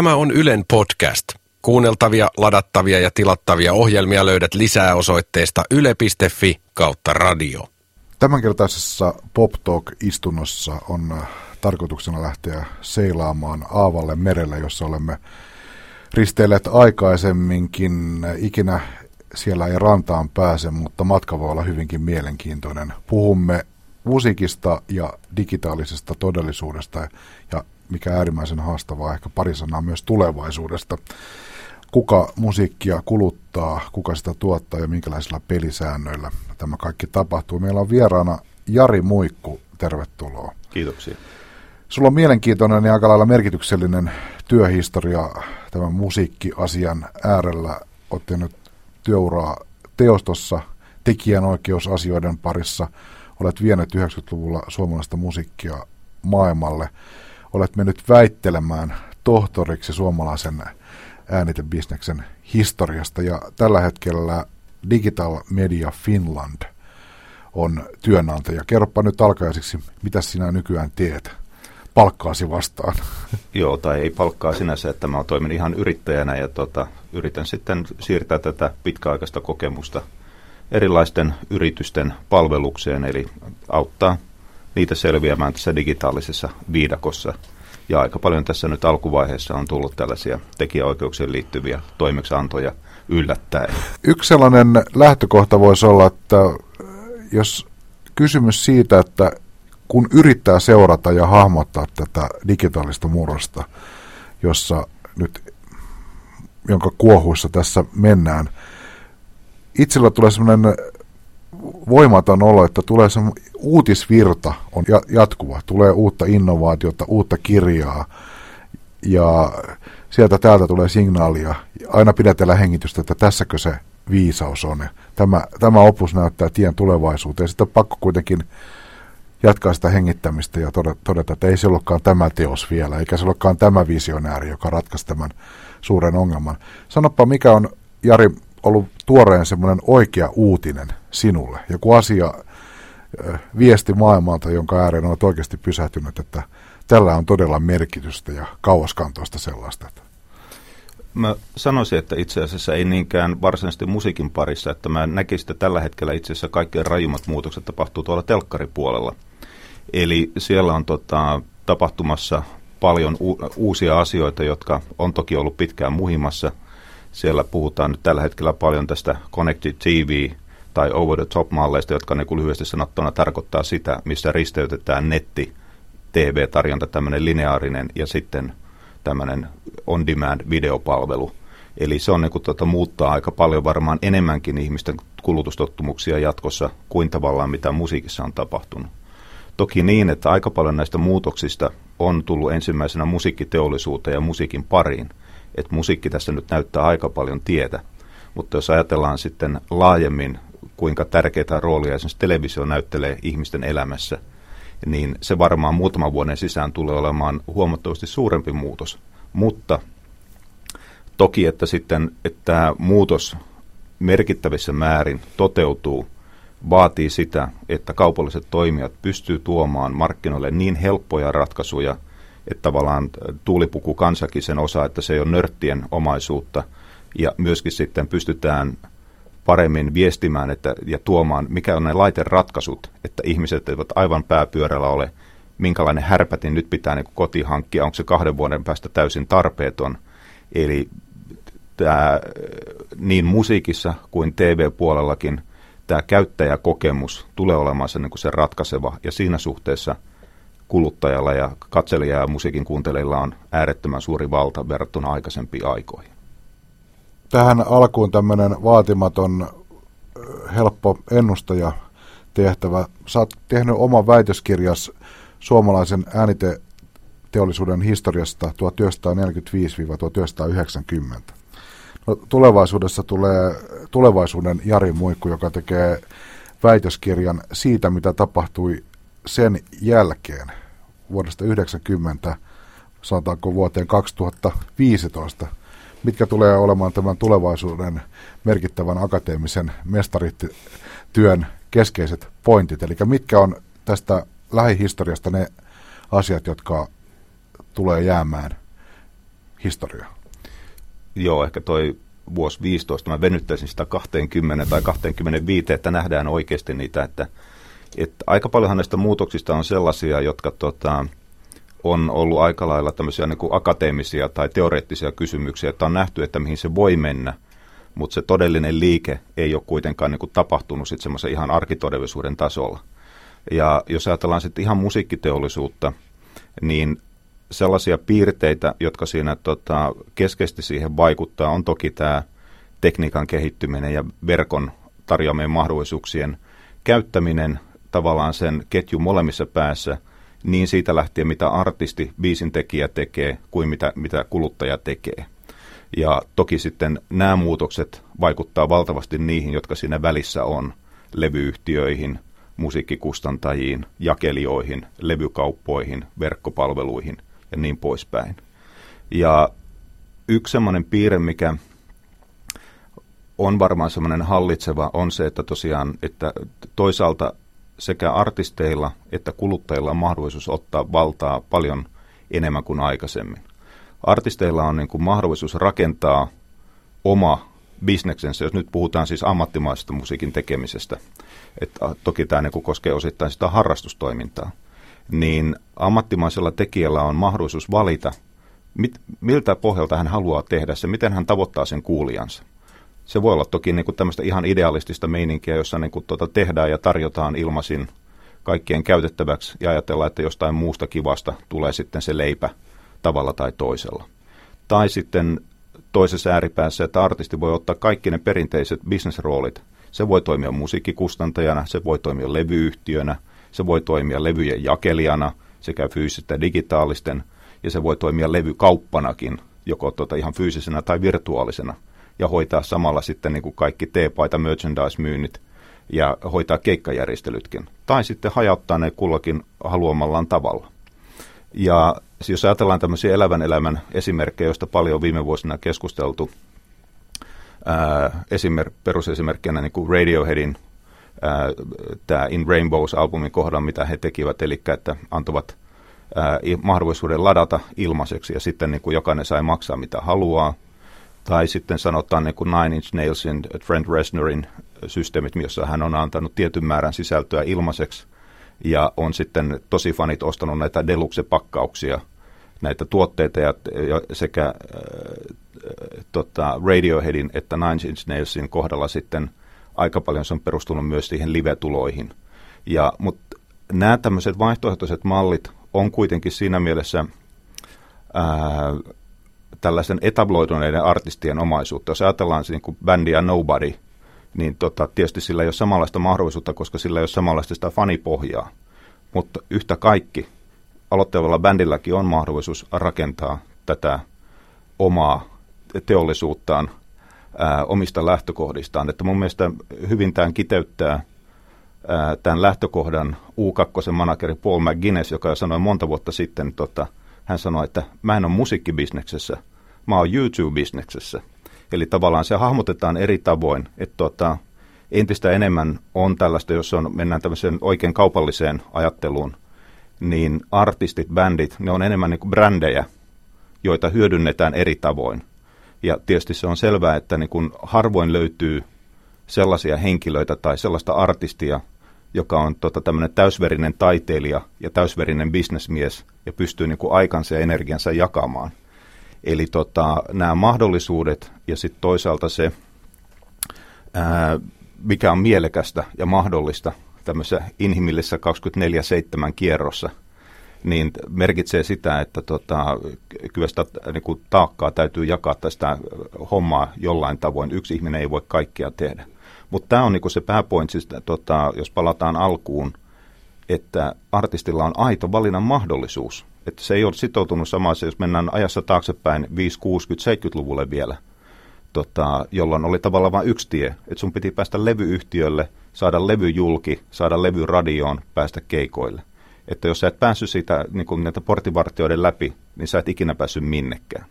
Tämä on Ylen podcast. Kuunneltavia, ladattavia ja tilattavia ohjelmia löydät lisää osoitteesta yle.fi kautta radio. Tämänkertaisessa Pop Talk-istunnossa on äh, tarkoituksena lähteä seilaamaan Aavalle merelle, jossa olemme risteilleet aikaisemminkin. Ikinä siellä ei rantaan pääse, mutta matka voi olla hyvinkin mielenkiintoinen. Puhumme musiikista ja digitaalisesta todellisuudesta ja mikä äärimmäisen haastavaa, ehkä pari sanaa myös tulevaisuudesta. Kuka musiikkia kuluttaa, kuka sitä tuottaa ja minkälaisilla pelisäännöillä tämä kaikki tapahtuu. Meillä on vieraana Jari Muikku, tervetuloa. Kiitoksia. Sulla on mielenkiintoinen ja aika lailla merkityksellinen työhistoria tämän musiikkiasian äärellä. Olet tehnyt työuraa teostossa, tekijänoikeusasioiden parissa. Olet vienyt 90-luvulla suomalaista musiikkia maailmalle olet mennyt väittelemään tohtoriksi suomalaisen äänitebisneksen historiasta ja tällä hetkellä Digital Media Finland on työnantaja. Kerropa nyt alkaisiksi, mitä sinä nykyään teet palkkaasi vastaan. Joo, tai ei palkkaa sinänsä, että mä toimin ihan yrittäjänä ja tota, yritän sitten siirtää tätä pitkäaikaista kokemusta erilaisten yritysten palvelukseen, eli auttaa niitä selviämään tässä digitaalisessa viidakossa. Ja aika paljon tässä nyt alkuvaiheessa on tullut tällaisia tekijäoikeuksien liittyviä toimeksiantoja yllättäen. Yksi sellainen lähtökohta voisi olla, että jos kysymys siitä, että kun yrittää seurata ja hahmottaa tätä digitaalista murrosta, jossa nyt, jonka kuohuissa tässä mennään, itsellä tulee sellainen voimaton olo, että tulee uutisvirta on jatkuva. Tulee uutta innovaatiota, uutta kirjaa ja sieltä täältä tulee signaalia. Aina pidetellä hengitystä, että tässäkö se viisaus on. Tämä, tämä opus näyttää tien tulevaisuuteen. Sitten on pakko kuitenkin jatkaa sitä hengittämistä ja todeta, että ei se ollutkaan tämä teos vielä, eikä se ollutkaan tämä visionääri, joka ratkaisi tämän suuren ongelman. Sanoppa, mikä on, Jari, ollut tuoreen semmoinen oikea uutinen sinulle? Joku asia, viesti maailmalta, jonka ääreen olet oikeasti pysähtynyt, että tällä on todella merkitystä ja kauaskantoista sellaista? Mä sanoisin, että itse asiassa ei niinkään varsinaisesti musiikin parissa, että mä näkisin, että tällä hetkellä itse asiassa kaikkein rajummat muutokset tapahtuu tuolla telkkaripuolella. Eli siellä on tota, tapahtumassa paljon u- uusia asioita, jotka on toki ollut pitkään muhimassa – siellä puhutaan nyt tällä hetkellä paljon tästä Connected TV tai over-the-top-malleista, jotka niin lyhyesti sanottuna tarkoittaa sitä, missä risteytetään netti, TV-tarjonta, tämmöinen lineaarinen ja sitten tämmöinen on-demand videopalvelu. Eli se on niin kuin, tuota, muuttaa aika paljon varmaan enemmänkin ihmisten kulutustottumuksia jatkossa kuin tavallaan mitä musiikissa on tapahtunut. Toki niin, että aika paljon näistä muutoksista on tullut ensimmäisenä musiikkiteollisuuteen ja musiikin pariin – että musiikki tässä nyt näyttää aika paljon tietä. Mutta jos ajatellaan sitten laajemmin, kuinka tärkeää roolia esimerkiksi televisio näyttelee ihmisten elämässä, niin se varmaan muutaman vuoden sisään tulee olemaan huomattavasti suurempi muutos. Mutta toki, että sitten että tämä muutos merkittävissä määrin toteutuu, vaatii sitä, että kaupalliset toimijat pystyy tuomaan markkinoille niin helppoja ratkaisuja – että tavallaan tuulipuku kansakin sen osa, että se ei ole nörttien omaisuutta ja myöskin sitten pystytään paremmin viestimään että, ja tuomaan, mikä on ne laiteratkaisut, että ihmiset eivät aivan pääpyörällä ole, minkälainen härpätin nyt pitää niin koti hankkia, onko se kahden vuoden päästä täysin tarpeeton. Eli tämä, niin musiikissa kuin TV-puolellakin tämä käyttäjäkokemus tulee olemaan se, niin se ratkaiseva, ja siinä suhteessa – kuluttajalla ja katselija ja musiikin kuuntelijalla on äärettömän suuri valta verrattuna aikaisempiin aikoihin. Tähän alkuun tämmöinen vaatimaton, helppo ennustaja tehtävä. Sä oot tehnyt oman väitöskirjas suomalaisen ääniteollisuuden historiasta 1945-1990. No, tulevaisuudessa tulee tulevaisuuden Jari Muikku, joka tekee väitöskirjan siitä, mitä tapahtui sen jälkeen vuodesta 90, sanotaanko vuoteen 2015, mitkä tulee olemaan tämän tulevaisuuden merkittävän akateemisen mestarityön keskeiset pointit, eli mitkä on tästä lähihistoriasta ne asiat, jotka tulee jäämään historia? Joo, ehkä toi vuosi 15, mä venyttäisin sitä 20 tai 25, että nähdään oikeasti niitä, että, että aika paljonhan näistä muutoksista on sellaisia, jotka tota, on ollut aika lailla tämmöisiä niin kuin akateemisia tai teoreettisia kysymyksiä, että on nähty, että mihin se voi mennä, mutta se todellinen liike ei ole kuitenkaan niin kuin tapahtunut sitten semmoisen ihan arkitodellisuuden tasolla. Ja jos ajatellaan sitten ihan musiikkiteollisuutta, niin sellaisia piirteitä, jotka siinä tota, keskeisesti siihen vaikuttaa, on toki tämä tekniikan kehittyminen ja verkon tarjoamien mahdollisuuksien käyttäminen tavallaan sen ketjun molemmissa päässä, niin siitä lähtien, mitä artisti, biisin tekijä tekee, kuin mitä, mitä kuluttaja tekee. Ja toki sitten nämä muutokset vaikuttaa valtavasti niihin, jotka siinä välissä on, levyyhtiöihin, musiikkikustantajiin, jakelijoihin, levykauppoihin, verkkopalveluihin – ja niin poispäin. Ja yksi semmoinen piirre, mikä on varmaan semmoinen hallitseva, on se, että tosiaan, että toisaalta sekä artisteilla että kuluttajilla on mahdollisuus ottaa valtaa paljon enemmän kuin aikaisemmin. Artisteilla on niin kuin mahdollisuus rakentaa oma bisneksensä, jos nyt puhutaan siis ammattimaisesta musiikin tekemisestä. että toki tämä niin koskee osittain sitä harrastustoimintaa niin ammattimaisella tekijällä on mahdollisuus valita, mit, miltä pohjalta hän haluaa tehdä se, miten hän tavoittaa sen kuulijansa. Se voi olla toki niin kuin tämmöistä ihan idealistista meininkiä, jossa niin kuin tuota tehdään ja tarjotaan ilmaisin kaikkien käytettäväksi ja ajatellaan, että jostain muusta kivasta tulee sitten se leipä tavalla tai toisella. Tai sitten toisessa ääripäässä, että artisti voi ottaa kaikki ne perinteiset bisnesroolit. Se voi toimia musiikkikustantajana, se voi toimia levyyhtiönä – se voi toimia levyjen jakelijana sekä fyysistä että digitaalisten, ja se voi toimia levykauppanakin, joko tuota ihan fyysisenä tai virtuaalisena, ja hoitaa samalla sitten niin kuin kaikki T-paita merchandise-myynnit ja hoitaa keikkajärjestelytkin. Tai sitten hajauttaa ne kullakin haluamallaan tavalla. Ja jos ajatellaan tämmöisiä elävän elämän esimerkkejä, joista paljon on viime vuosina keskusteltu, ää, esimer- perusesimerkkinä niin kuin Radioheadin tämä In Rainbows-albumin kohdalla, mitä he tekivät, eli että antavat mahdollisuuden ladata ilmaiseksi ja sitten niin kuin jokainen sai maksaa mitä haluaa. Tai sitten sanotaan niin kuin Nine Inch Nailsin Trent Reznorin systeemit, jossa hän on antanut tietyn määrän sisältöä ilmaiseksi ja on sitten tosi fanit ostanut näitä deluxe-pakkauksia, näitä tuotteita ja, ja sekä äh, tota, Radioheadin että Nine Inch Nailsin kohdalla sitten – aika paljon se on perustunut myös siihen live-tuloihin. Ja, mutta nämä tämmöiset vaihtoehtoiset mallit on kuitenkin siinä mielessä ää, tällaisen etabloituneiden artistien omaisuutta. Jos ajatellaan niin kuin bändiä Nobody, niin tota, tietysti sillä ei ole samanlaista mahdollisuutta, koska sillä ei ole samanlaista sitä fanipohjaa. Mutta yhtä kaikki, aloittavalla bändilläkin on mahdollisuus rakentaa tätä omaa teollisuuttaan ää, omista lähtökohdistaan. Että mun mielestä hyvin tämän kiteyttää ää, tämän lähtökohdan U2 manageri Paul McGuinness, joka jo sanoi monta vuotta sitten, tota, hän sanoi, että mä en ole musiikkibisneksessä, mä oon YouTube-bisneksessä. Eli tavallaan se hahmotetaan eri tavoin, että tota, entistä enemmän on tällaista, jos on, mennään tämmöiseen oikein kaupalliseen ajatteluun, niin artistit, bändit, ne on enemmän niin kuin brändejä, joita hyödynnetään eri tavoin. Ja tietysti se on selvää, että niin kun harvoin löytyy sellaisia henkilöitä tai sellaista artistia, joka on tota, tämmöinen täysverinen taiteilija ja täysverinen bisnesmies ja pystyy niin kuin aikansa ja energiansa jakamaan. Eli tota, nämä mahdollisuudet ja sitten toisaalta se, ää, mikä on mielekästä ja mahdollista tämmöisessä inhimillisessä 24-7 kierrossa – niin merkitsee sitä, että tota, kyllä sitä niin kuin taakkaa täytyy jakaa tästä hommaa jollain tavoin. Yksi ihminen ei voi kaikkea tehdä. Mutta tämä on niin kuin se pääpoint, siis, tota, jos palataan alkuun, että artistilla on aito valinnan mahdollisuus. Että se ei ole sitoutunut samassa, jos mennään ajassa taaksepäin 5, 60, 70-luvulle vielä, tota, jolloin oli tavallaan vain yksi tie. Että sun piti päästä levyyhtiölle, saada levy julki, saada levy radioon, päästä keikoille että jos sä et päässyt siitä niin kuin näitä läpi, niin sä et ikinä päässyt minnekään.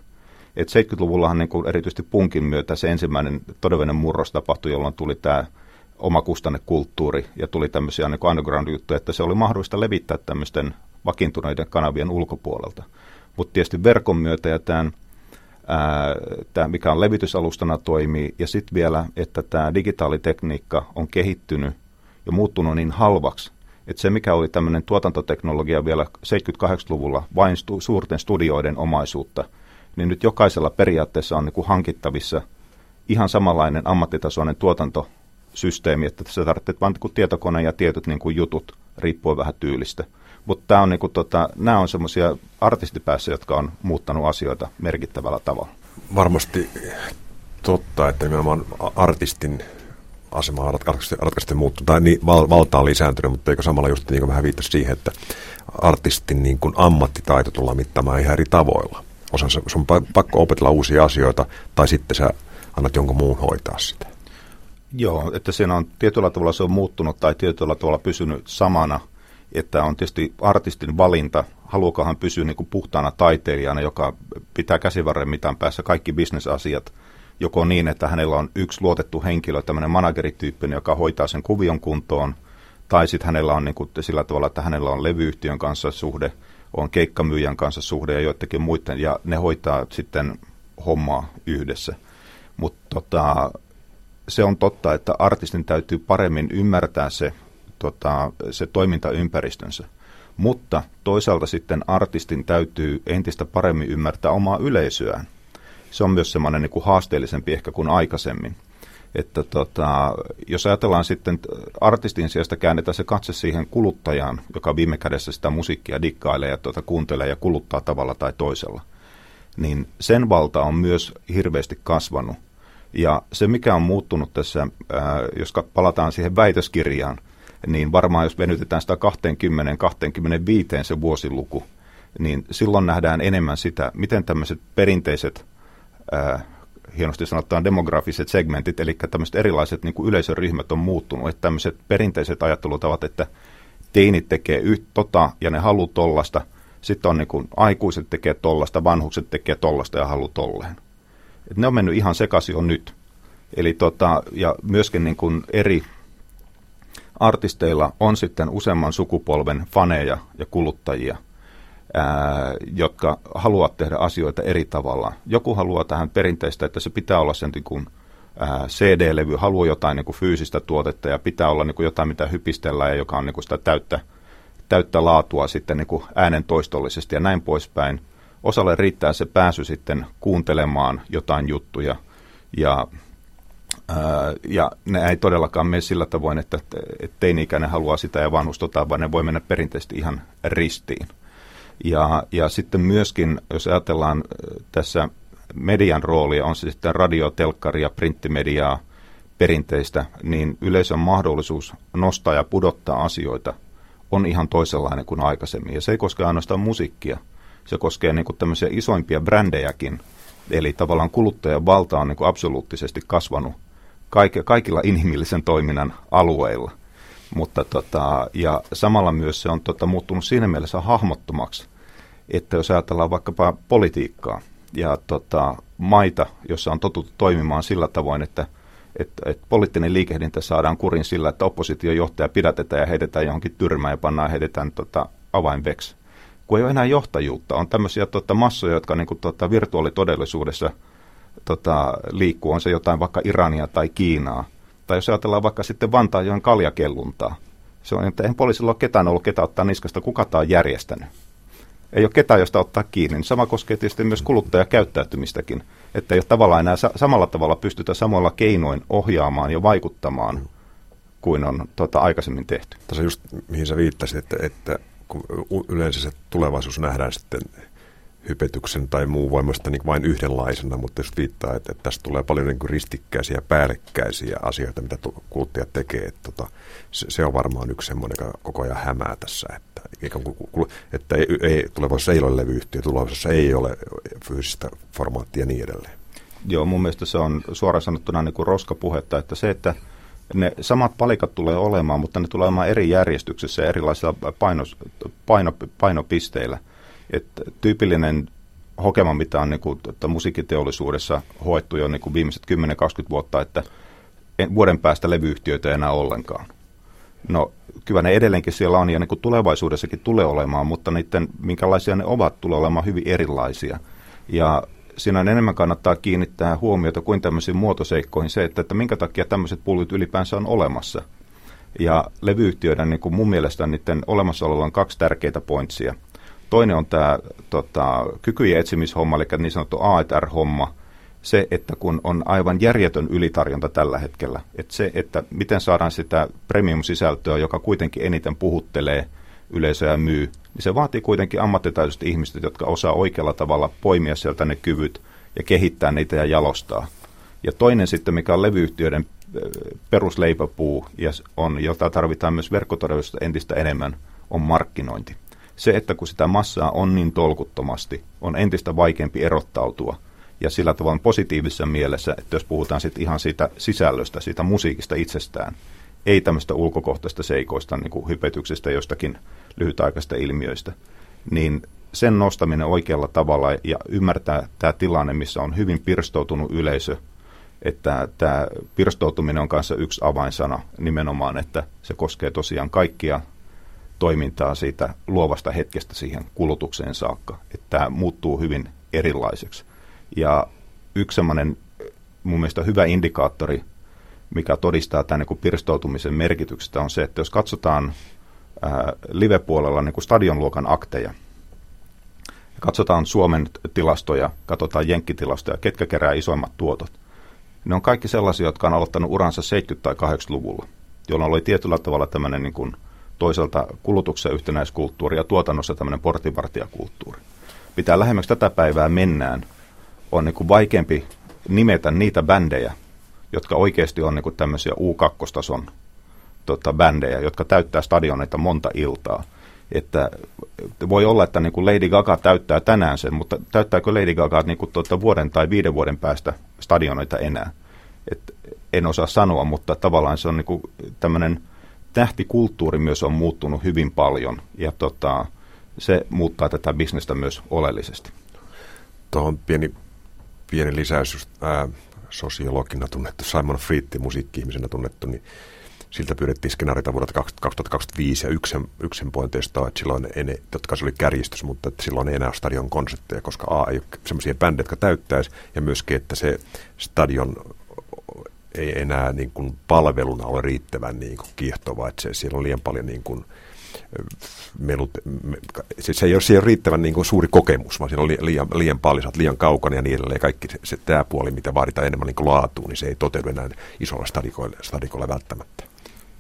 Et 70-luvullahan niin kuin erityisesti punkin myötä se ensimmäinen todellinen murros tapahtui, jolloin tuli tämä omakustannekulttuuri ja tuli tämmöisiä niin underground-juttuja, että se oli mahdollista levittää tämmöisten vakiintuneiden kanavien ulkopuolelta. Mutta tietysti verkon myötä ja tämän tämä, mikä on levitysalustana toimii, ja sitten vielä, että tämä digitaalitekniikka on kehittynyt ja muuttunut niin halvaksi, että se, mikä oli tämmöinen tuotantoteknologia vielä 78-luvulla, vain stu, suurten studioiden omaisuutta, niin nyt jokaisella periaatteessa on niin kuin hankittavissa ihan samanlainen ammattitasoinen tuotantosysteemi, että sä tarvitset vain niin tietokone ja tietyt niin kuin jutut, riippuen vähän tyylistä. Mutta on, niinku, tota, nämä on semmoisia artistipäässä, jotka on muuttanut asioita merkittävällä tavalla. Varmasti totta, että nimenomaan artistin asema on ratkaisesti muuttunut, tai niin, val, valta on lisääntynyt, mutta eikö samalla just niin kuin vähän viittasi siihen, että artistin niin kuin ammattitaito tullaan mittaamaan ihan eri tavoilla. Osan se, on pakko opetella uusia asioita, tai sitten sä annat jonkun muun hoitaa sitä. Joo, että siinä on tietyllä tavalla se on muuttunut tai tietyllä tavalla pysynyt samana, että on tietysti artistin valinta, haluuko hän pysyä niin kuin puhtaana taiteilijana, joka pitää käsivarren mitään päässä kaikki bisnesasiat, joko niin, että hänellä on yksi luotettu henkilö, tämmöinen managerityyppinen, joka hoitaa sen kuvion kuntoon, tai sitten hänellä on niin kuin sillä tavalla, että hänellä on levyyhtiön kanssa suhde, on keikkamyyjän kanssa suhde ja joidenkin muiden, ja ne hoitaa sitten hommaa yhdessä. Mutta tota, se on totta, että artistin täytyy paremmin ymmärtää se, tota, se toimintaympäristönsä. Mutta toisaalta sitten artistin täytyy entistä paremmin ymmärtää omaa yleisöään. Se on myös semmoinen niin kuin haasteellisempi ehkä kuin aikaisemmin. Että tota, jos ajatellaan sitten artistin sijasta käännetään se katse siihen kuluttajaan, joka viime kädessä sitä musiikkia dikkailee ja tuota, kuuntelee ja kuluttaa tavalla tai toisella, niin sen valta on myös hirveästi kasvanut. Ja se, mikä on muuttunut tässä, ää, jos palataan siihen väitöskirjaan, niin varmaan jos venytetään sitä 20-25 se vuosiluku, niin silloin nähdään enemmän sitä, miten tämmöiset perinteiset, ää, hienosti sanotaan demografiset segmentit, eli tämmöiset erilaiset niin kuin yleisöryhmät on muuttunut, että tämmöiset perinteiset ajattelutavat, että teinit tekee yht, tota ja ne haluaa tollasta, sitten on niin kuin, aikuiset tekee tollasta, vanhukset tekee tollasta ja haluaa tolleen. Et ne on mennyt ihan sekaisin jo nyt. Eli tota, ja myöskin niin kuin eri artisteilla on sitten useamman sukupolven faneja ja kuluttajia, ää, jotka haluavat tehdä asioita eri tavalla. Joku haluaa tähän perinteistä, että se pitää olla sen niin kuin, ää, CD-levy, haluaa jotain niin kuin fyysistä tuotetta ja pitää olla niin kuin jotain, mitä hypistellään ja joka on niin kuin sitä täyttä, täyttä laatua sitten niin kuin äänen toistollisesti ja näin poispäin. Osalle riittää se pääsy sitten kuuntelemaan jotain juttuja ja ja ne ei todellakaan mene sillä tavoin, että, teini-ikäinen haluaa sitä ja vanhus tota, vaan ne voi mennä perinteisesti ihan ristiin. Ja, ja sitten myöskin, jos ajatellaan tässä median roolia, on se sitten radio, telkkari ja printtimediaa perinteistä, niin yleisön mahdollisuus nostaa ja pudottaa asioita on ihan toisenlainen kuin aikaisemmin. Ja se ei koske ainoastaan musiikkia, se koskee niin kuin tämmöisiä isoimpia brändejäkin. Eli tavallaan kuluttajan valta on niin kuin absoluuttisesti kasvanut kaikilla inhimillisen toiminnan alueilla. Mutta tota, ja samalla myös se on tota, muuttunut siinä mielessä hahmottomaksi, että jos ajatellaan vaikkapa politiikkaa ja tota, maita, jossa on totuttu toimimaan sillä tavoin, että et, et poliittinen liikehdintä saadaan kurin sillä, että oppositiojohtaja pidätetään ja heitetään johonkin tyrmään ja pannaan heitetään tota, avainveksi. Kun ei ole enää johtajuutta, on tämmöisiä tota, massoja, jotka niin kuin, tota, virtuaalitodellisuudessa – tota, liikkuu, on se jotain vaikka Irania tai Kiinaa. Tai jos ajatellaan vaikka sitten Vantaajoen kaljakelluntaa. Se on, että eihän poliisilla ole ketään ollut ketä ottaa niskasta, kuka tämä on järjestänyt. Ei ole ketään, josta ottaa kiinni. Niin sama koskee tietysti myös kuluttajakäyttäytymistäkin, että ei ole tavallaan enää samalla tavalla pystytä samalla keinoin ohjaamaan ja vaikuttamaan kuin on tota, aikaisemmin tehty. Tässä just mihin sä viittasit, että, että kun yleensä se tulevaisuus nähdään sitten hypetyksen tai muu voimasta niin vain yhdenlaisena, mutta jos viittaa, että, että tästä tulee paljon niin kuin ristikkäisiä, päällekkäisiä asioita, mitä kuluttajat tekee, että tota, se, se on varmaan yksi semmoinen, joka koko ajan hämää tässä, että, että ei, ei, tulevaisuudessa ei ole levyyhtiö, tulevaisuudessa ei ole fyysistä formaattia ja niin edelleen. Joo, mun mielestä se on suoraan sanottuna niin kuin roskapuhetta, että se, että ne samat palikat tulee olemaan, mutta ne tulee olemaan eri järjestyksessä ja erilaisilla paino, paino, painopisteillä – että tyypillinen hokema, mitä on niin kuin, että musiikkiteollisuudessa hoettu jo niin kuin viimeiset 10-20 vuotta, että vuoden päästä levyyhtiöitä ei enää ollenkaan. No kyllä ne edelleenkin siellä on ja niin kuin tulevaisuudessakin tulee olemaan, mutta niiden, minkälaisia ne ovat, tulee olemaan hyvin erilaisia. Ja siinä enemmän kannattaa kiinnittää huomiota kuin tämmöisiin muotoseikkoihin se, että, että minkä takia tämmöiset pullit ylipäänsä on olemassa. Ja levyyhtiöiden niin kuin mun mielestä niiden olemassaololla on kaksi tärkeitä pointsia. Toinen on tämä tota, kykyjen etsimishomma, eli niin sanottu AER-homma, se, että kun on aivan järjetön ylitarjonta tällä hetkellä, että se, että miten saadaan sitä premium-sisältöä, joka kuitenkin eniten puhuttelee yleisöä myy, niin se vaatii kuitenkin ammattitaitoiset ihmiset, jotka osaa oikealla tavalla poimia sieltä ne kyvyt ja kehittää niitä ja jalostaa. Ja toinen sitten, mikä on levyyhtiöiden perusleipäpuu, ja on, jota tarvitaan myös verkkotodellisuudesta entistä enemmän, on markkinointi. Se, että kun sitä massaa on niin tolkuttomasti, on entistä vaikeampi erottautua – ja sillä tavalla positiivisessa mielessä, että jos puhutaan sitten ihan siitä sisällöstä, siitä musiikista itsestään, ei tämmöistä ulkokohtaista seikoista, niin kuin hypetyksestä jostakin lyhytaikaista ilmiöistä, niin sen nostaminen oikealla tavalla ja ymmärtää tämä tilanne, missä on hyvin pirstoutunut yleisö, että tämä pirstoutuminen on kanssa yksi avainsana nimenomaan, että se koskee tosiaan kaikkia toimintaa siitä luovasta hetkestä siihen kulutukseen saakka, että tämä muuttuu hyvin erilaiseksi. Ja yksi semmoinen mun mielestä hyvä indikaattori, mikä todistaa tämän niin pirstoutumisen merkityksestä, on se, että jos katsotaan ää, live-puolella niin stadionluokan akteja, ja katsotaan Suomen tilastoja, katsotaan jenkkitilastoja, ketkä kerää isoimmat tuotot, ne on kaikki sellaisia, jotka on aloittanut uransa 70- tai 80-luvulla, jolloin oli tietyllä tavalla tämmöinen niin kuin toisaalta kulutuksen yhtenäiskulttuuri ja tuotannossa tämmöinen portinvartijakulttuuri. Pitää lähemmäksi tätä päivää mennään, on niin kuin vaikeampi nimetä niitä bändejä, jotka oikeasti on niin kuin tämmöisiä U2-tason tota, bändejä, jotka täyttää stadioneita monta iltaa. Että voi olla, että niin kuin Lady Gaga täyttää tänään sen, mutta täyttääkö Lady Gaga niin kuin tuota vuoden tai viiden vuoden päästä stadioneita enää? Et en osaa sanoa, mutta tavallaan se on niin kuin tämmöinen tähtikulttuuri myös on muuttunut hyvin paljon ja tota, se muuttaa tätä bisnestä myös oleellisesti. Tuohon pieni pieni lisäys, just, ää, sosiologina tunnettu, Simon Fritti, musiikki-ihmisenä tunnettu, niin siltä pyydettiin skenaarita vuodelta 2025 ja yksi, yksi pointeista on, että silloin ei ne, se oli kärjistys, mutta että silloin ei enää ole stadion konsepteja, koska A ei ole sellaisia bändejä, jotka täyttäisi, ja myöskin, että se stadion ei enää niin kuin palveluna ole riittävän niin kuin kiehtova, että se, siellä on liian paljon niin kuin, melut, me, se, se, ei ole, se ei ole riittävän niin kuin suuri kokemus, vaan siinä on liian, liian paljon, sä liian kaukana ja niin edelleen. Kaikki se, se tämä puoli, mitä vaaditaan enemmän niin kuin laatuun, niin se ei toteudu enää isolla stadikoilla, stadikoilla välttämättä.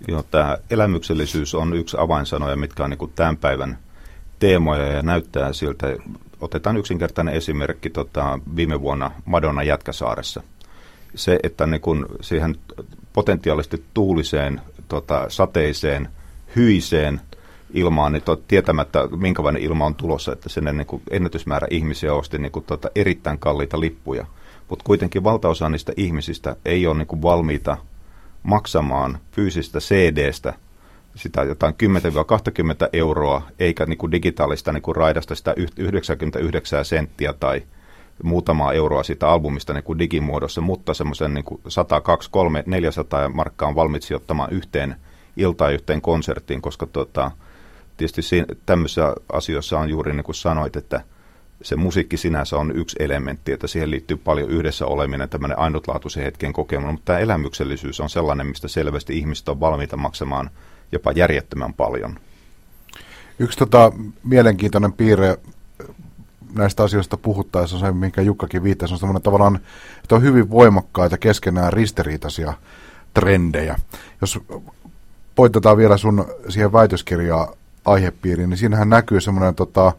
Joo, tämä elämyksellisyys on yksi avainsanoja, mitkä on niin kuin tämän päivän teemoja ja näyttää siltä. Otetaan yksinkertainen esimerkki tota, viime vuonna Madonna Jätkäsaaressa. Se, että niin kun siihen potentiaalisesti tuuliseen, tota, sateiseen, hyiseen ilmaan, niin to, tietämättä minkälainen ilma on tulossa, että sinne niin kuin ennätysmäärä ihmisiä osti niin kuin, tota, erittäin kalliita lippuja. Mutta kuitenkin valtaosa niistä ihmisistä ei ole niin kuin valmiita maksamaan fyysistä CD-stä sitä jotain 10-20 euroa, eikä niin kuin digitaalista niin kuin raidasta sitä 99 senttiä tai muutamaa euroa siitä albumista niin kuin digimuodossa, mutta semmoisen niin 100, 2, 3, 400 markkaa on valmiit sijoittamaan yhteen iltaan yhteen konserttiin, koska tota, tietysti siinä, tämmöisissä asioissa on juuri niin kuin sanoit, että se musiikki sinänsä on yksi elementti, että siihen liittyy paljon yhdessä oleminen, tämmöinen ainutlaatuisen hetken kokeminen, mutta tämä elämyksellisyys on sellainen, mistä selvästi ihmiset on valmiita maksamaan jopa järjettömän paljon. Yksi tota, mielenkiintoinen piirre näistä asioista puhuttaessa on se, minkä Jukkakin viittasi, on semmoinen tavallaan, että on hyvin voimakkaita keskenään ristiriitaisia trendejä. Jos poitetaan vielä sun siihen väitöskirjaan aihepiiriin, niin siinähän näkyy semmoinen tota,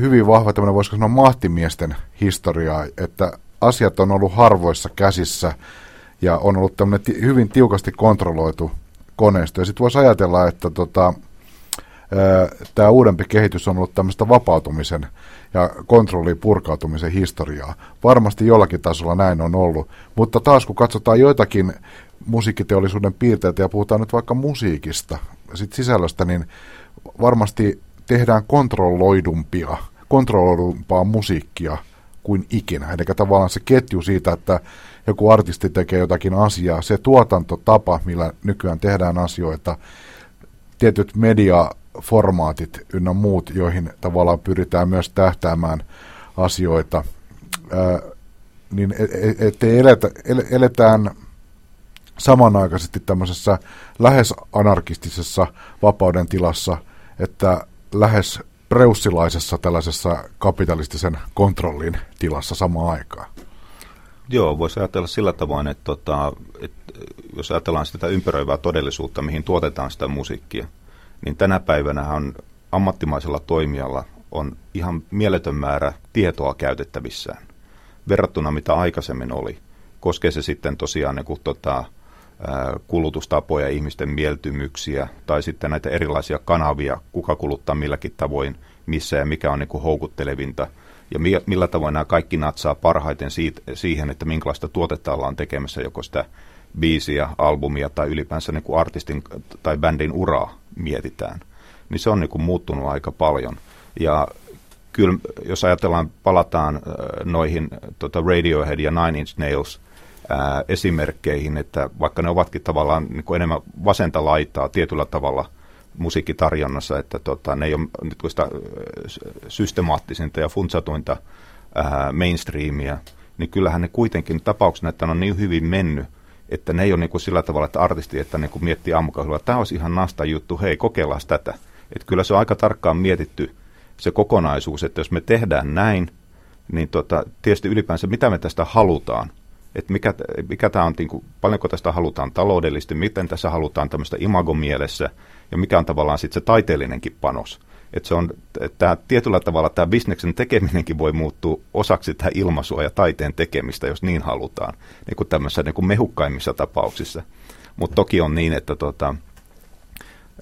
hyvin vahva tämmöinen, voisiko sanoa, mahtimiesten historiaa, että asiat on ollut harvoissa käsissä ja on ollut tämmöinen ti- hyvin tiukasti kontrolloitu koneisto. Ja sitten voisi ajatella, että tota, tämä uudempi kehitys on ollut tämmöistä vapautumisen ja kontrolliin purkautumisen historiaa. Varmasti jollakin tasolla näin on ollut, mutta taas kun katsotaan joitakin musiikkiteollisuuden piirteitä ja puhutaan nyt vaikka musiikista, sit sisällöstä, niin varmasti tehdään kontrolloidumpia, kontrolloidumpaa musiikkia kuin ikinä. Eli tavallaan se ketju siitä, että joku artisti tekee jotakin asiaa, se tuotantotapa, millä nykyään tehdään asioita, tietyt mediaformaatit ynnä muut, joihin tavallaan pyritään myös tähtäämään asioita, niin ettei e, eletä, eletään samanaikaisesti tämmöisessä lähes anarkistisessa vapauden tilassa, että lähes preussilaisessa tällaisessa kapitalistisen kontrollin tilassa samaan aikaan. Joo, voisi ajatella sillä tavoin, että, tota, että jos ajatellaan sitä ympäröivää todellisuutta, mihin tuotetaan sitä musiikkia, niin tänä päivänä on ammattimaisella toimijalla on ihan mieletön määrä tietoa käytettävissään verrattuna mitä aikaisemmin oli. Koskee se sitten tosiaan niin kuin, tota, kulutustapoja, ihmisten mieltymyksiä tai sitten näitä erilaisia kanavia, kuka kuluttaa milläkin tavoin, missä ja mikä on niin kuin houkuttelevinta ja millä tavoin nämä kaikki natsaa parhaiten siitä, siihen, että minkälaista tuotetta ollaan tekemässä, joko sitä biisiä, albumia tai ylipäänsä niin kuin artistin tai bändin uraa mietitään, niin se on niin kuin muuttunut aika paljon. Ja kyllä, jos ajatellaan, palataan noihin tota Radiohead ja Nine Inch Nails ää, esimerkkeihin, että vaikka ne ovatkin tavallaan niin kuin enemmän vasenta laitaa tietyllä tavalla musiikkitarjonnassa, että tota, ne ei ole nyt sitä systemaattisinta ja funtsatuinta ää, mainstreamia, niin kyllähän ne kuitenkin tapauksena, että ne on niin hyvin mennyt, että ne ei ole niin kuin sillä tavalla, että artisti, että niin kuin miettii aamukahvilla, tämä olisi ihan nasta juttu, hei kokeillaan tätä. Että kyllä se on aika tarkkaan mietitty se kokonaisuus, että jos me tehdään näin, niin tota, tietysti ylipäänsä mitä me tästä halutaan, että mikä, mikä tämä on, niin kuin, paljonko tästä halutaan taloudellisesti, miten tässä halutaan tämmöistä imagomielessä ja mikä on tavallaan sitten se taiteellinenkin panos. Että se on, että tietyllä tavalla tämä bisneksen tekeminenkin voi muuttua osaksi tätä ilmaisua ja taiteen tekemistä, jos niin halutaan, niin kuin tämmöisissä niin kuin mehukkaimmissa tapauksissa. Mutta toki on niin, että tota,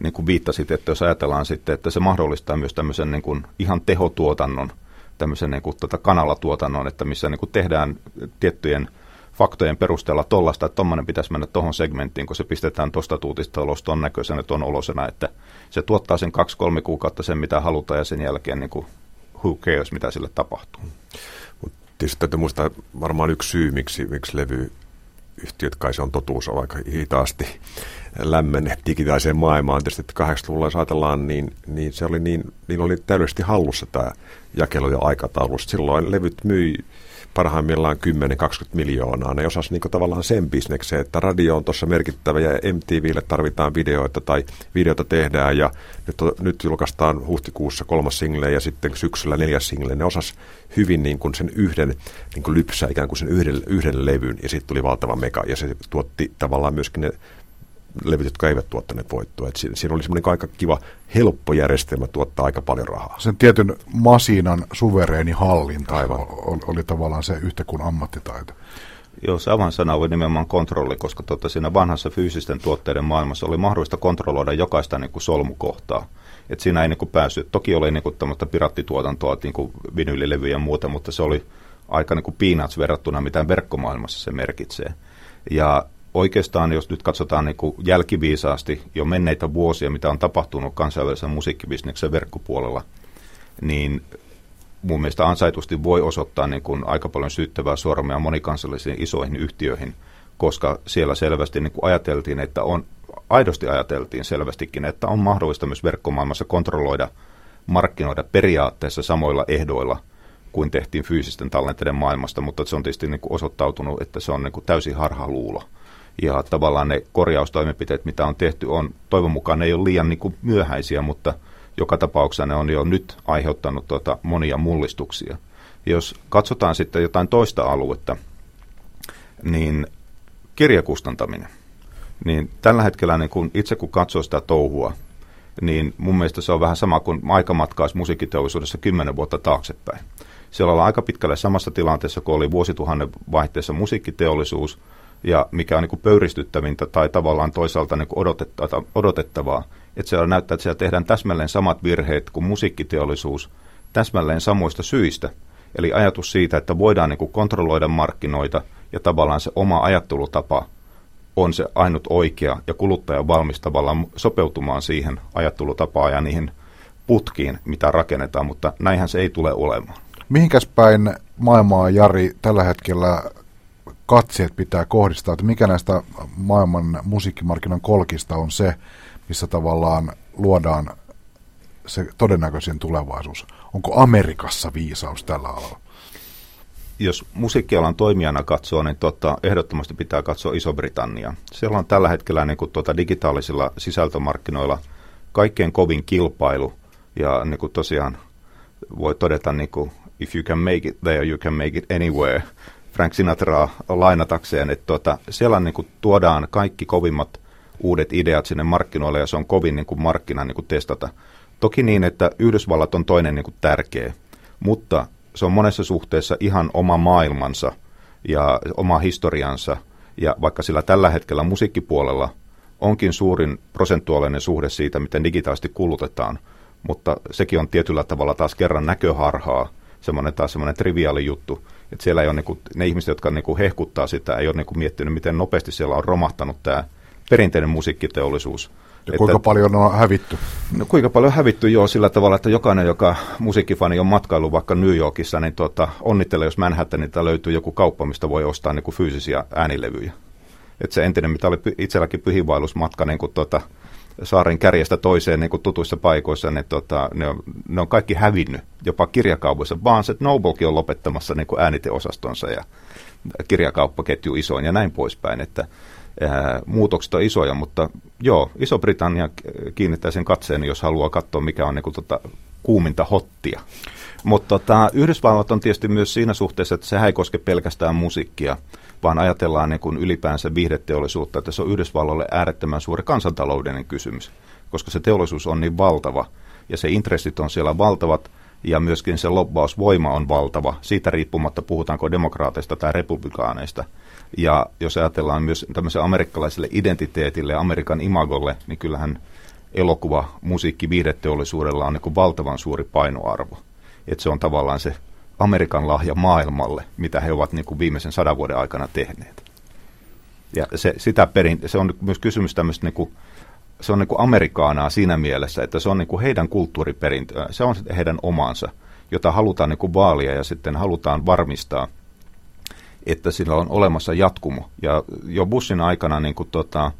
niin kuin viittasit, että jos ajatellaan sitten, että se mahdollistaa myös tämmöisen niin kuin ihan tehotuotannon, tämmöisen niin kuin tota kanalatuotannon, että missä niin kuin tehdään tiettyjen faktojen perusteella tollasta, että tuommoinen pitäisi mennä tuohon segmenttiin, kun se pistetään tuosta tuutista ulos ton näköisenä, ton olosena, että se tuottaa sen kaksi-kolme kuukautta sen, mitä halutaan, ja sen jälkeen niin kuin, who cares, mitä sille tapahtuu. Mut tietysti täytyy muistaa varmaan yksi syy, miksi, miksi levy yhtiöt, kai se on totuus, on aika hitaasti lämmen digitaaliseen maailmaan. Tietysti, että 80-luvulla jos ajatellaan, niin, niin se oli niin, niin oli täydellisesti hallussa tämä jakelu ja aikataulu. Silloin levyt myi parhaimmillaan 10-20 miljoonaa. Ne osas niin tavallaan sen bisnekseen, että radio on tuossa merkittävä ja MTVlle tarvitaan videoita tai videota tehdään ja nyt, nyt julkaistaan huhtikuussa kolmas single ja sitten syksyllä neljäs single. Ne osas hyvin niin kuin sen yhden niin kuin lypsää ikään kuin sen yhden, yhden levyn ja sitten tuli valtava mega ja se tuotti tavallaan myöskin ne levyt, jotka eivät tuottaneet voittoa. Et siinä, siinä oli semmoinen aika kiva, helppo järjestelmä tuottaa aika paljon rahaa. Sen tietyn masiinan suvereeni hallinta Aivan. Oli, oli tavallaan se yhtä kuin ammattitaito. Joo, se avainsana oli nimenomaan kontrolli, koska tota, siinä vanhassa fyysisten tuotteiden maailmassa oli mahdollista kontrolloida jokaista niin kuin solmukohtaa. Et siinä ei niin kuin päässyt, toki oli niin kuin, pirattituotantoa, niin kuin vinyylilevyjä ja muuta, mutta se oli aika niin kuin peanuts verrattuna, mitä verkkomaailmassa se merkitsee. Ja oikeastaan, jos nyt katsotaan niin kuin jälkiviisaasti jo menneitä vuosia, mitä on tapahtunut kansainvälisen musiikkibisneksen verkkopuolella, niin mun mielestä ansaitusti voi osoittaa niin kuin aika paljon syyttävää sormea monikansallisiin isoihin yhtiöihin, koska siellä selvästi niin kuin ajateltiin, että on, aidosti ajateltiin selvästikin, että on mahdollista myös verkkomaailmassa kontrolloida, markkinoida periaatteessa samoilla ehdoilla kuin tehtiin fyysisten tallenteiden maailmasta, mutta se on tietysti niin kuin osoittautunut, että se on niin kuin täysin harhaluulo ja tavallaan ne korjaustoimenpiteet, mitä on tehty, on toivon mukaan ne ei ole liian niin kuin myöhäisiä, mutta joka tapauksessa ne on jo nyt aiheuttanut tuota monia mullistuksia. Jos katsotaan sitten jotain toista aluetta, niin kirjakustantaminen. Niin tällä hetkellä niin kun itse kun katsoo sitä touhua, niin mun mielestä se on vähän sama kuin aikamatkaus musiikkiteollisuudessa kymmenen vuotta taaksepäin. Siellä ollaan aika pitkälle samassa tilanteessa, kun oli vuosituhannen vaihteessa musiikkiteollisuus – ja mikä on niin kuin pöyristyttävintä tai tavallaan toisaalta niin kuin odotettavaa, että siellä näyttää, että siellä tehdään täsmälleen samat virheet kuin musiikkiteollisuus täsmälleen samoista syistä. Eli ajatus siitä, että voidaan niin kuin kontrolloida markkinoita ja tavallaan se oma ajattelutapa on se ainut oikea ja kuluttaja on valmis tavallaan sopeutumaan siihen ajattelutapaan ja niihin putkiin, mitä rakennetaan, mutta näinhän se ei tule olemaan. Mihinkäs päin maailmaa, Jari, tällä hetkellä katseet pitää kohdistaa, että mikä näistä maailman musiikkimarkkinan kolkista on se, missä tavallaan luodaan se todennäköisin tulevaisuus. Onko Amerikassa viisaus tällä alalla? Jos musiikkialan toimijana katsoo, niin tota, ehdottomasti pitää katsoa Iso-Britannia. Siellä on tällä hetkellä niin kuin, tota, digitaalisilla sisältömarkkinoilla kaikkein kovin kilpailu, ja niin kuin tosiaan voi todeta, niin kuin, if you can make it there, you can make it anywhere, Frank Sinatraa lainatakseen, että tota, siellä niin kuin, tuodaan kaikki kovimmat uudet ideat sinne markkinoille, ja se on kovin niin kuin, markkina niin kuin, testata. Toki niin, että Yhdysvallat on toinen niin kuin, tärkeä, mutta se on monessa suhteessa ihan oma maailmansa ja oma historiansa. Ja vaikka sillä tällä hetkellä musiikkipuolella onkin suurin prosentuaalinen suhde siitä, miten digitaalisesti kulutetaan, mutta sekin on tietyllä tavalla taas kerran näköharhaa, semmoinen taas semmoinen triviaali juttu, että siellä ei ole niinku, ne ihmiset, jotka niinku hehkuttaa sitä, ei ole niinku miettinyt, miten nopeasti siellä on romahtanut tämä perinteinen musiikkiteollisuus. Ja kuinka että, paljon on hävitty? No kuinka paljon on hävitty, joo, sillä tavalla, että jokainen, joka musiikkifani on matkailu vaikka New Yorkissa, niin tuota, onnittelee, jos Manhattanilta löytyy joku kauppa, mistä voi ostaa niin kuin fyysisiä äänilevyjä. Että se entinen, mitä oli itselläkin pyhiinvaellusmatka niin kuin tuota, saaren kärjestä toiseen niin kuin tutuissa paikoissa, niin tota, ne, on, ne on kaikki hävinnyt, jopa kirjakaupoissa. Barnes Noblekin on lopettamassa niin kuin ääniteosastonsa ja kirjakauppaketju isoin ja näin poispäin, että muutokset on isoja, mutta joo, Iso-Britannia kiinnittää sen katseen, jos haluaa katsoa, mikä on niin kuin, tota, kuuminta hottia. Mutta tota, Yhdysvallat on tietysti myös siinä suhteessa, että sehän ei koske pelkästään musiikkia, vaan ajatellaan niin kuin ylipäänsä viihdeteollisuutta, että se on Yhdysvalloille äärettömän suuri kansantaloudellinen kysymys, koska se teollisuus on niin valtava ja se intressit on siellä valtavat ja myöskin se lobbausvoima on valtava, siitä riippumatta puhutaanko demokraateista tai republikaaneista – ja jos ajatellaan myös tämmöiselle amerikkalaiselle identiteetille ja Amerikan imagolle, niin kyllähän elokuva, musiikki, viihdeteollisuudella on niin valtavan suuri painoarvo. Että se on tavallaan se Amerikan lahja maailmalle, mitä he ovat niin kuin viimeisen sadan vuoden aikana tehneet. Ja se, sitä perin, se on myös kysymys tämmöistä niin kuin, se on niin kuin amerikaanaa siinä mielessä, että se on niin kuin heidän kulttuuriperintöä, se on heidän omansa, jota halutaan niin kuin vaalia ja sitten halutaan varmistaa – että sillä on olemassa jatkumo. Ja jo Bushin aikana niin kuin, tota,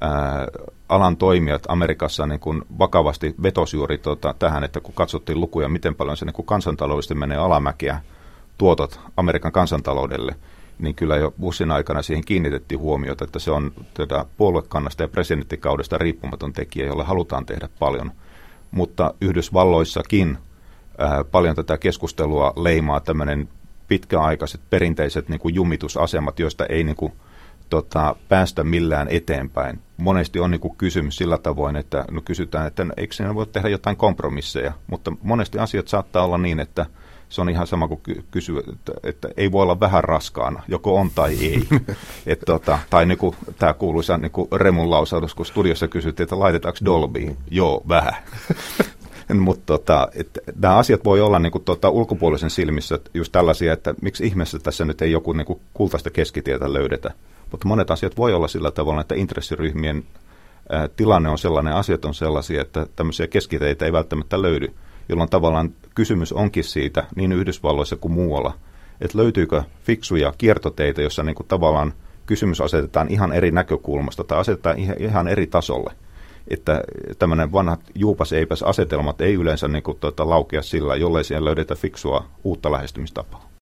ää, alan toimijat Amerikassa niin kuin vakavasti vetosi juuri tota, tähän, että kun katsottiin lukuja, miten paljon se niin kuin kansantaloudellisesti menee alamäkiä tuotot Amerikan kansantaloudelle, niin kyllä jo Bushin aikana siihen kiinnitettiin huomiota, että se on tätä puoluekannasta ja presidenttikaudesta riippumaton tekijä, jolle halutaan tehdä paljon. Mutta Yhdysvalloissakin ää, paljon tätä keskustelua leimaa tämmöinen pitkäaikaiset perinteiset niin kuin jumitusasemat, joista ei niin kuin, tota, päästä millään eteenpäin. Monesti on niin kuin kysymys sillä tavoin, että no kysytään, että no, eikö siinä voi tehdä jotain kompromisseja, mutta monesti asiat saattaa olla niin, että se on ihan sama kuin kysyä, että, että ei voi olla vähän raskaana, joko on tai ei. Et, tota, tai niin kuin, tämä kuuluisa niin kuin Remun lausahdus, kun studiossa kysyttiin, että laitetaanko Dolbyin. Joo, vähän. Mutta tota, nämä asiat voi olla niin kuin, tota, ulkopuolisen silmissä just tällaisia, että miksi ihmeessä tässä nyt ei joku niin kuin, kultaista keskitietä löydetä. Mutta monet asiat voi olla sillä tavalla, että intressiryhmien ää, tilanne on sellainen, asiat on sellaisia, että tämmöisiä keskiteitä ei välttämättä löydy, jolloin tavallaan kysymys onkin siitä niin Yhdysvalloissa kuin muualla, että löytyykö fiksuja kiertoteitä, jossa niin kuin, tavallaan kysymys asetetaan ihan eri näkökulmasta tai asetetaan ihan eri tasolle – että tämmöinen vanhat juupas eipäs asetelmat ei yleensä niin kuin, tuota, laukea sillä, jollei siellä löydetä fiksua uutta lähestymistapaa.